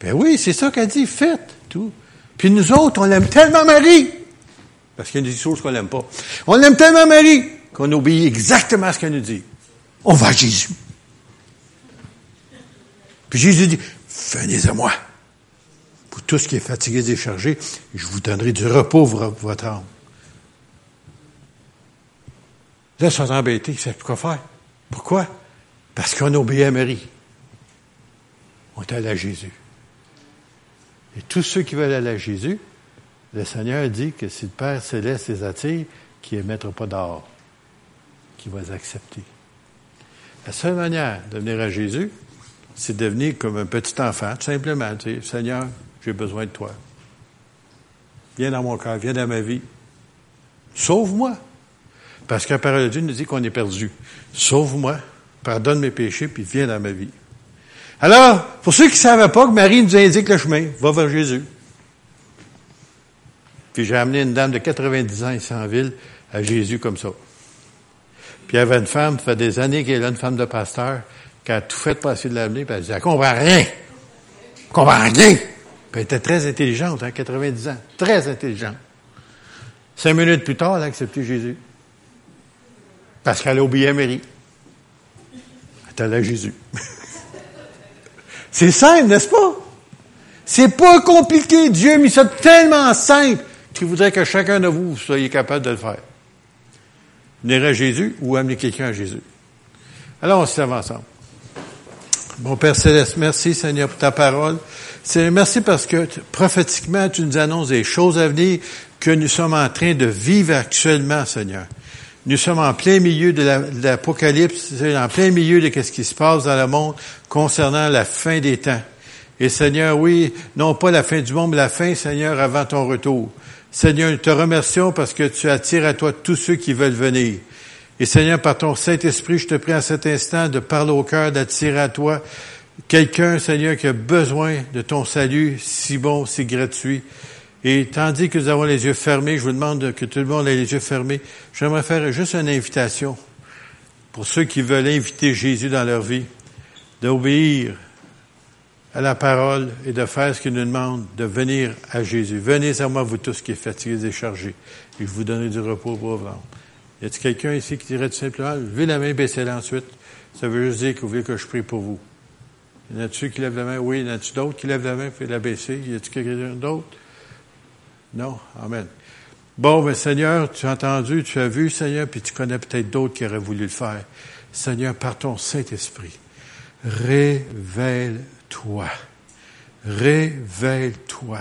Ben oui, c'est ça qu'elle dit, faites tout. Puis nous autres, on l'aime tellement Marie. Parce qu'il y a des choses qu'on l'aime pas. On l'aime tellement Marie qu'on obéit exactement à ce qu'elle nous dit. On va à Jésus. Puis Jésus dit, venez à moi. Pour tout ce qui est fatigué déchargé, je vous donnerai du repos pour votre âme. Là, ils sont embêtés, ils savent quoi faire. Pourquoi? Parce qu'on obéit à Marie. On est allé à Jésus. Et tous ceux qui veulent aller à Jésus, le Seigneur dit que si le Père céleste les attire, qu'il ne mettra pas dehors, qu'il va accepter. La seule manière de venir à Jésus, c'est de devenir comme un petit enfant, tout simplement. Tu sais, Seigneur, j'ai besoin de toi. Viens dans mon cœur, viens dans ma vie. Sauve-moi. Parce que la parole de Dieu nous dit qu'on est perdu. Sauve-moi, pardonne mes péchés, puis viens dans ma vie. Alors, pour ceux qui ne savaient pas que Marie nous indique le chemin, va vers Jésus. Puis j'ai amené une dame de 90 ans ici en ville à Jésus comme ça. Puis il y avait une femme, ça fait des années qu'elle est là, une femme de pasteur, qui a tout fait passer de l'amener, puis elle dit, elle comprend rien. Elle comprend rien. Puis elle était très intelligente, hein, 90 ans. Très intelligente. Cinq minutes plus tard, elle a accepté Jésus. Parce qu'elle a oublié Marie. Elle est allée à Jésus. C'est simple, n'est-ce pas? C'est pas compliqué. Dieu a mis ça tellement simple qu'il voudrait que chacun de vous soyez capable de le faire. Venir à Jésus ou amener quelqu'un à Jésus. Alors, on se lève ensemble. Mon Père Céleste, merci Seigneur pour ta parole. Merci parce que prophétiquement, tu nous annonces des choses à venir que nous sommes en train de vivre actuellement, Seigneur. Nous sommes en plein milieu de l'Apocalypse, en plein milieu de ce qui se passe dans le monde concernant la fin des temps. Et Seigneur, oui, non pas la fin du monde, mais la fin, Seigneur, avant ton retour. Seigneur, nous te remercions parce que tu attires à toi tous ceux qui veulent venir. Et Seigneur, par ton Saint-Esprit, je te prie à cet instant de parler au cœur, d'attirer à toi quelqu'un, Seigneur, qui a besoin de ton salut si bon, si gratuit. Et tandis que nous avons les yeux fermés, je vous demande que tout le monde ait les yeux fermés. J'aimerais faire juste une invitation pour ceux qui veulent inviter Jésus dans leur vie, d'obéir à la parole et de faire ce qu'il nous demande, de venir à Jésus. Venez à moi, vous tous qui êtes fatigués et déchargés, et je vous donnerai du repos pour vous. Y a-t-il quelqu'un ici qui dirait tout simplement, levez la main, baissez-la ensuite. Ça veut juste dire que vous voulez que je prie pour vous. Y en a-t-il qui lève la main? Oui, y en a-t-il d'autres qui lèvent la main, faites la baisser? Y a-t-il quelqu'un d'autre? Non? Amen. Bon, mais Seigneur, tu as entendu, tu as vu, Seigneur, puis tu connais peut-être d'autres qui auraient voulu le faire. Seigneur, par ton Saint-Esprit, révèle-toi. Révèle-toi.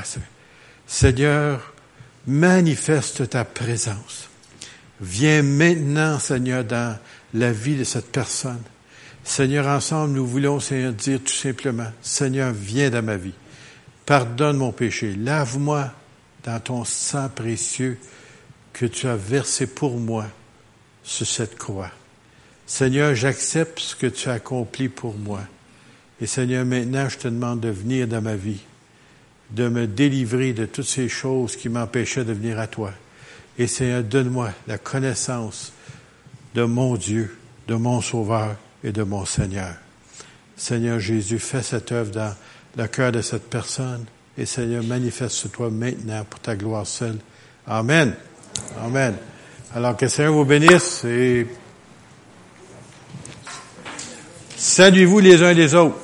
Seigneur, manifeste ta présence. Viens maintenant, Seigneur, dans la vie de cette personne. Seigneur, ensemble, nous voulons, Seigneur, dire tout simplement, Seigneur, viens dans ma vie. Pardonne mon péché. Lave-moi dans ton sang précieux que tu as versé pour moi sur cette croix. Seigneur, j'accepte ce que tu as accompli pour moi. Et Seigneur, maintenant, je te demande de venir dans ma vie, de me délivrer de toutes ces choses qui m'empêchaient de venir à toi. Et Seigneur, donne-moi la connaissance de mon Dieu, de mon Sauveur et de mon Seigneur. Seigneur Jésus, fais cette œuvre dans le cœur de cette personne et Seigneur, manifeste-toi maintenant pour ta gloire seule. Amen. Amen. Alors que Seigneur vous bénisse et saluez-vous les uns les autres.